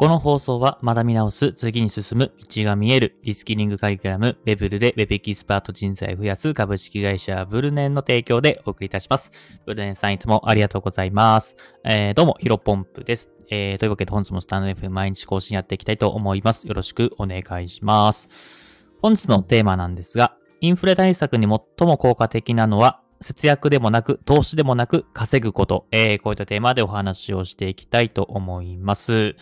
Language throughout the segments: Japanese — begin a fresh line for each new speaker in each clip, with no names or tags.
この放送は学び直す、次に進む、道が見える、リスキリングカリキュラム、レベルで Web エキスパート人材を増やす株式会社ブルネンの提供でお送りいたします。ブルネンさんいつもありがとうございます。えー、どうも、ヒロポンプです。えー、というわけで本日もスタンド F 毎日更新やっていきたいと思います。よろしくお願いします。本日のテーマなんですが、インフレ対策に最も効果的なのは節約でもなく、投資でもなく、稼ぐこと。えー、こういったテーマでお話をしていきたいと思います。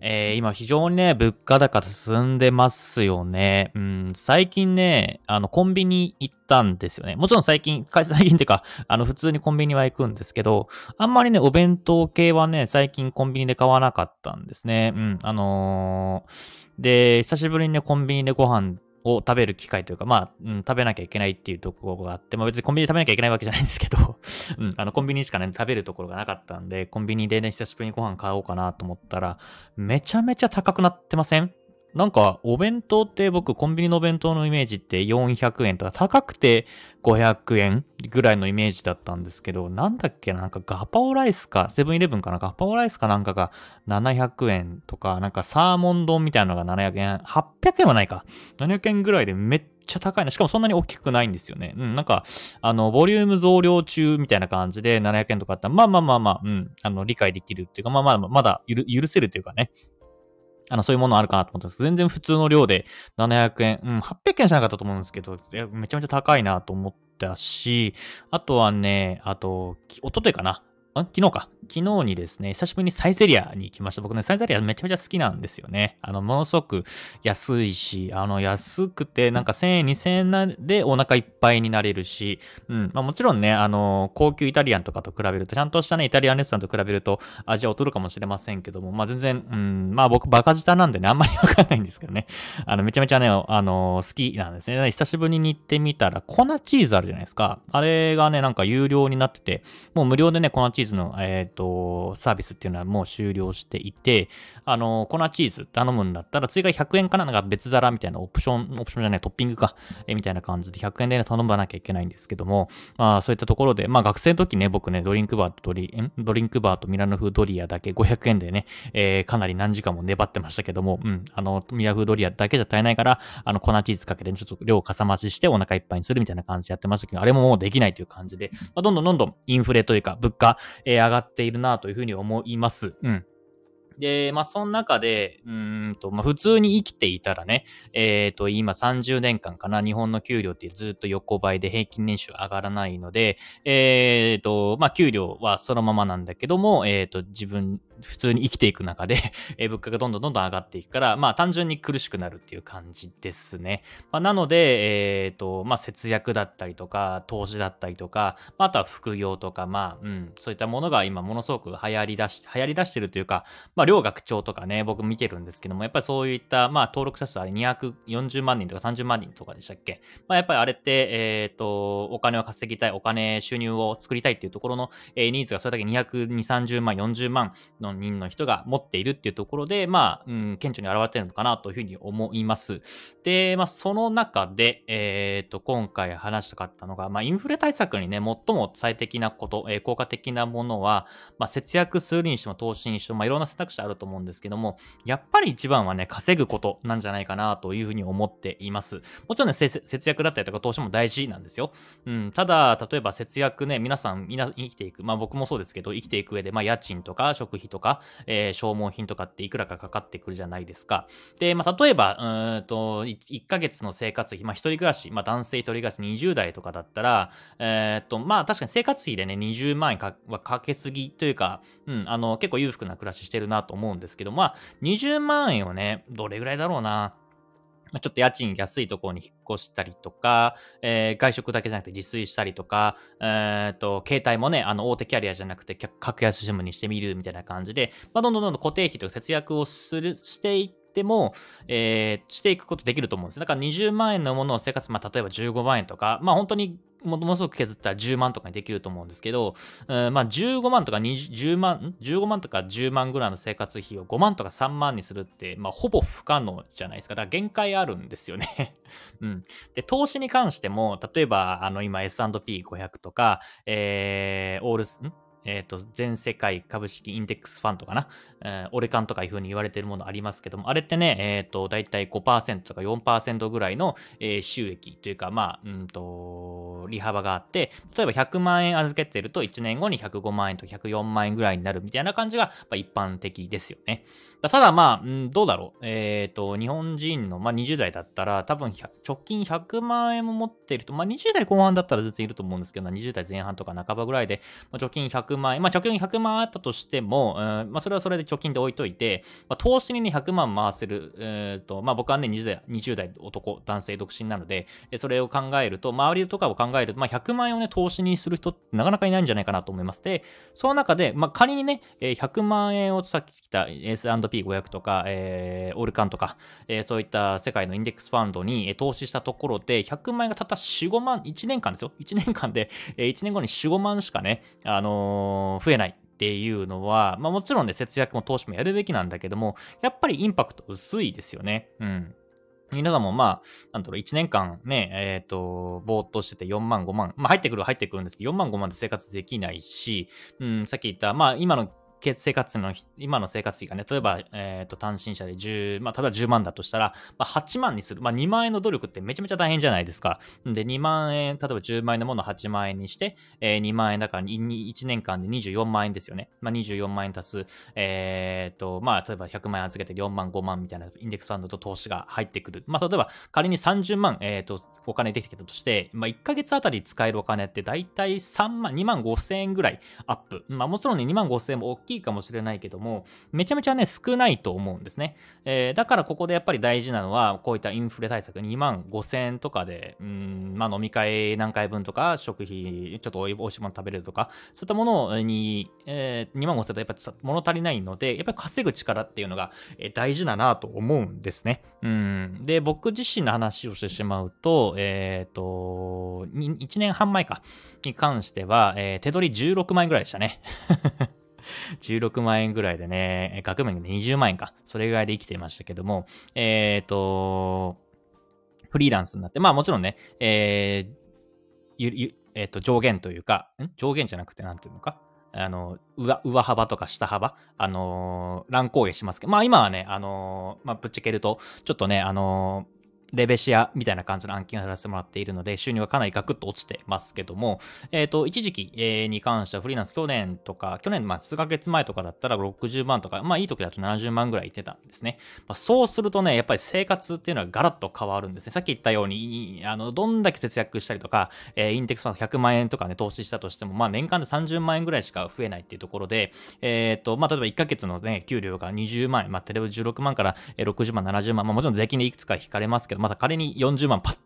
えー、今非常にね、物価高進んでますよね。うん、最近ね、あの、コンビニ行ったんですよね。もちろん最近、最近っていうか、あの、普通にコンビニは行くんですけど、あんまりね、お弁当系はね、最近コンビニで買わなかったんですね。うん、あのー、で、久しぶりにね、コンビニでご飯を食べる機会というか、まあ、うん、食べなきゃいけないっていうところがあって、まあ別にコンビニで食べなきゃいけないわけじゃないんですけど うん、あの、コンビニしかね、食べるところがなかったんで、コンビニでね、久しぶりにご飯買おうかなと思ったら、めちゃめちゃ高くなってません？なんか、お弁当って僕、コンビニのお弁当のイメージって400円とか、高くて500円ぐらいのイメージだったんですけど、なんだっけな、んかガパオライスか、セブンイレブンかな、ガパオライスかなんかが700円とか、なんかサーモン丼みたいなのが700円、800円はないか。700円ぐらいでめっちゃ高いな。しかもそんなに大きくないんですよね。うん、なんか、あの、ボリューム増量中みたいな感じで700円とかあったら、まあまあまあまあ、うん、あの、理解できるっていうか、まあまあ、まだ許せるというかね。あの、そういうものあるかなと思ったんです全然普通の量で700円、うん、800円じゃなかったと思うんですけど、めちゃめちゃ高いなと思ったし、あとはね、あと、おとといかな。昨日か。昨日にですね、久しぶりにサイゼリアに行きました。僕ね、サイゼリアめちゃめちゃ好きなんですよね。あの、ものすごく安いし、あの、安くて、なんか1000円、2000円でお腹いっぱいになれるし、うん。まあもちろんね、あの、高級イタリアンとかと比べると、ちゃんとしたね、イタリアンレストランと比べると味は劣るかもしれませんけども、まあ全然、うん、まあ僕バカ舌なんでね、あんまりわかんないんですけどね。あの、めちゃめちゃね、あの、好きなんですね。久しぶりに行ってみたら、粉チーズあるじゃないですか。あれがね、なんか有料になってて、もう無料でね、粉チーズの、えっ、ー、と、サービスっていうのはもう終了していて、あの、粉チーズ頼むんだったら、追加100円かななんか別皿みたいなオプション、オプションじゃない、トッピングか、えみたいな感じで100円で、ね、頼まなきゃいけないんですけども、まあそういったところで、まあ学生の時ね、僕ね、ドリンクバーとドリ、ドリンクバーとミラノ風ドリアだけ500円でね、えー、かなり何時間も粘ってましたけども、うん、あの、ミラノ風ドリアだけじゃ足りないから、あの、粉チーズかけて、ちょっと量かさ増ししてお腹いっぱいにするみたいな感じでやってましたけど、あれももうできないという感じで、まあ、どんどんどんどんインフレというか、物価、えー、上がっているなというふうに思います。うん。で、まあ、その中で、うんと、まあ、普通に生きていたらね、えっ、ー、と、今30年間かな、日本の給料ってずっと横ばいで平均年収上がらないので、えっ、ー、と、まあ、給料はそのままなんだけども、えっ、ー、と、自分、普通に生きていく中で え物価がどんどんどんどん上がっていくから、まあ単純に苦しくなるっていう感じですね。まあ、なので、えっ、ー、と、まあ節約だったりとか、投資だったりとか、まあ、あとは副業とか、まあ、うん、そういったものが今ものすごく流行り出し、流行り出してるというか、まあ両学長とかね、僕見てるんですけども、やっぱりそういった、まあ登録者数は240万人とか30万人とかでしたっけ？まあやっぱりあれって、えっ、ー、と、お金を稼ぎたい、お金、収入を作りたいっていうところの、えー、ニーズがそれだけ220、30万、40万のの人の人が持っているっていうところで、まあ、うん、顕著に現れてるのかなというふうに思います。で、まあ、その中で、えっ、ー、と、今回話したかったのが、まあ、インフレ対策にね、最も最適なこと、えー、効果的なものは、まあ、節約するにしても投資にしても、まあ、いろんな選択肢あると思うんですけども、やっぱり一番はね、稼ぐことなんじゃないかなというふうに思っています。もちろんね、節約だったりとか投資も大事なんですよ。うん、ただ、例えば節約ね、皆さん、みんな生きていく、まあ僕もそうですけど、生きていく上で、まあ家賃とか食費とか、とかえー、消耗品とかっていくらかかかってくるじゃないですか。で、まあ、例えば、うんと1、1ヶ月の生活費、まあ、一人暮らし、まあ、男性一人暮らし20代とかだったら、えー、っと、まあ、確かに生活費でね、20万円かはかけすぎというか、うん、あの、結構裕福な暮らししてるなと思うんですけど、まあ、20万円をね、どれぐらいだろうな。ちょっと家賃安いところに引っ越したりとか、えー、外食だけじゃなくて自炊したりとか、えー、と、携帯もね、あの、大手キャリアじゃなくて、格安シムにしてみるみたいな感じで、まあ、どんどんどんどん固定費とか節約をする、していって、でも、えー、していくことできると思うんです。だから20万円のものを生活、まあ、例えば15万円とか、まあ、本当にものすごく削ったら10万とかにできると思うんですけど、うん、まあ15万とか20万、15万とか10万ぐらいの生活費を5万とか3万にするって、まあほぼ不可能じゃないですか。だから限界あるんですよね うん。で、投資に関しても、例えば、あの今 S&P500 とか、えー、オールス、ん？えっ、ー、と、全世界株式インデックスファンドかな、えー、オレカンとかいう風に言われてるものありますけども、あれってね、えっ、ー、と、だいたい5%とか4%ぐらいの、えー、収益というか、まあ、うんと、利幅があって、例えば100万円預けてると1年後に105万円と104万円ぐらいになるみたいな感じが、まあ、一般的ですよね。ただまあ、うん、どうだろう？えっ、と、日本人の、まあ、20代だったら、多分直近100万円も持ってると、まあ、20代後半だったら全然いると思うんですけど、20代前半とか半ばぐらいで、まあ、貯金100万円、まあ、貯金100万あったとしても、うん、まあ、それはそれで貯金で置いといて、まあ、投資にね、100万回せる、えー、と、まあ、僕はね、20代、20代男、男性独身なので、それを考えると、周りとかを考えると、まあ、100万円をね、投資にする人ってなかなかいないんじゃないかなと思います。で、その中で、まあ、仮にね、100万円をさっき来た S&P500 とか、えー、オルカンとか、えー、そういった世界のインデックスファンドに投資したところで、100万円がたった4、5万、1年間ですよ。1年間で、1年後に4、5万しかね、あのー、増えない。っていうのは、まあもちろんね、節約も投資もやるべきなんだけども、やっぱりインパクト薄いですよね。うん。皆さんもまあ、なんだろう、1年間ね、えっ、ー、と、ぼーっとしてて4万5万、まあ入ってくる入ってくるんですけど、4万5万で生活できないし、うん、さっき言った、まあ今の生活の、今の生活費がね、例えば、えっ、ー、と、単身者で10、まあ、ただ10万だとしたら、まあ、8万にする。まあ、2万円の努力ってめちゃめちゃ大変じゃないですか。で、2万円、例えば10万円のものを8万円にして、えー、2万円だから1年間で24万円ですよね。まあ、24万円足す、えっ、ー、と、まあ、例えば100万円預けて4万、5万みたいなインデックスファンドと投資が入ってくる。まあ、例えば仮に30万、えっ、ー、と、お金できてたとして、まあ、1ヶ月あたり使えるお金って大体3万、2万5千円ぐらいアップ。まあ、もちろんね、2万5千円も大きいかもしれないけど、も、めちゃめちゃね、少ないと思うんですね。えー、だからここでやっぱり大事なのは、こういったインフレ対策2万5千円とかで、うん、まあ飲み会何回分とか、食費、ちょっとおいしいもの食べれるとか、そういったものに、えー、2万5千円とやっぱり物足りないので、やっぱり稼ぐ力っていうのが大事だなと思うんですね。うん。で、僕自身の話をしてしまうと、えっ、ー、と、1年半前か、に関しては、えー、手取り16万円ぐらいでしたね。16万円ぐらいでね、額面で20万円か。それぐらいで生きていましたけども、えっ、ー、と、フリーランスになって、まあもちろんね、えー、ゆ、ゆ、えっ、ー、と、上限というか、ん？上限じゃなくて、なんていうのか？あの、上、上幅とか下幅、あのー、乱高下しますけど、まあ今はね、あのー、まあぶっちゃけると、ちょっとね、あのーレベシアみたいな感じの案件をやらせてもらっているので、収入がかなりガクッと落ちてますけども、えっ、ー、と、一時期、に関してはフリーランス去年とか、去年、まあ、数ヶ月前とかだったら60万とか、まあ、いい時だと70万ぐらいいってたんですね。まあ、そうするとね、やっぱり生活っていうのはガラッと変わるんですね。さっき言ったように、あの、どんだけ節約したりとか、えー、インテックスファン100万円とかね、投資したとしても、まあ、年間で30万円ぐらいしか増えないっていうところで、えっ、ー、と、まあ、例えば1ヶ月のね、給料が20万円、まあ、テレビ16万から60万、70万、まあ、もちろん税金でいくつか引かれますけど、また仮に40万パッ、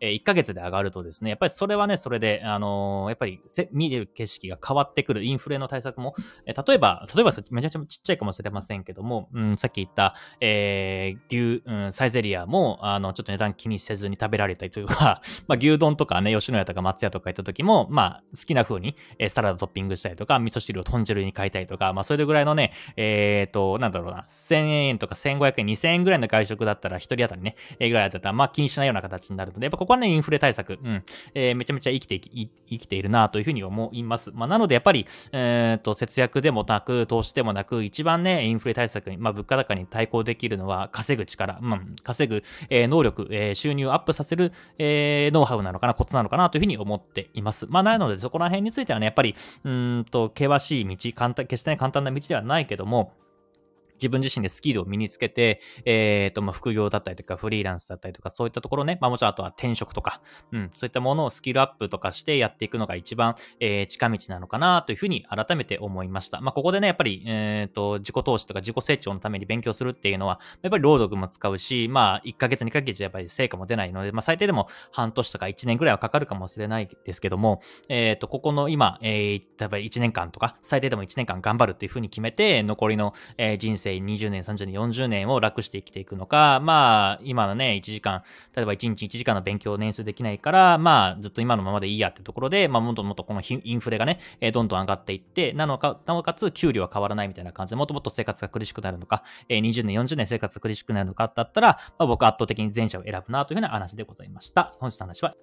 えー、1ヶ月で上がるとですね、やっぱりそれはね、それで、あのー、やっぱり見れる景色が変わってくる、インフレの対策も、えー、例えば、例えばめちゃめちゃちっちゃいかもしれませんけども、うん、さっき言った、えー、牛、うん、サイゼリアも、あの、ちょっと値段気にせずに食べられたりというか、まあ、牛丼とかね、吉野家とか松屋とか行った時も、まあ、好きな風に、えー、サラダトッピングしたりとか、味噌汁を豚汁に変えたりとか、まあ、それぐらいのね、えっ、ー、と、なんだろうな、1000円とか1500円、2000円ぐらいの外食だったら、1人当たりね、えー、ぐらいだったら、まあ、気にしないような形になるので、やっぱここはね、インフレ対策、うん、えー、めちゃめちゃ生きて生きているなというふうに思います。まあ、なので、やっぱり、えっ、ー、と、節約でもなく、投資でもなく、一番ね、インフレ対策に、まあ、物価高に対抗できるのは、稼ぐ力、うん、稼ぐ、えー、能力、えー、収入をアップさせる、えー、ノウハウなのかな、コツなのかなというふうに思っています。まあ、なので、そこら辺についてはね、やっぱり、うんと、険しい道、簡単、決してね、簡単な道ではないけども、自分自身でスキルを身につけて、えっ、ー、と、まあ、副業だったりとか、フリーランスだったりとか、そういったところね、まあ、もちろんあとは転職とか、うん、そういったものをスキルアップとかしてやっていくのが一番、えー、近道なのかなというふうに改めて思いました。まあ、ここでね、やっぱり、えっ、ー、と、自己投資とか自己成長のために勉強するっていうのは、やっぱり労働も使うし、まあ、1ヶ月、2ヶ月やっぱり成果も出ないので、まあ、最低でも半年とか1年ぐらいはかかるかもしれないですけども、えっ、と、ここの今、えー、例えば1年間とか、最低でも1年間頑張るっていうふうに決めて、残りの、え人生生20年、30年、40年を楽して生きていくのか、まあ、今のね、1時間、例えば1日1時間の勉強を年数できないから、まあ、ずっと今のままでいいやってところで、まあ、もっともっとこのインフレがね、えー、どんどん上がっていって、なのか、なおかつ給料は変わらないみたいな感じで、もっともっと生活が苦しくなるのか、えー、20年、40年生活が苦しくなるのかだったら、まあ、僕は圧倒的に前者を選ぶなというふうな話でございました。本日の話は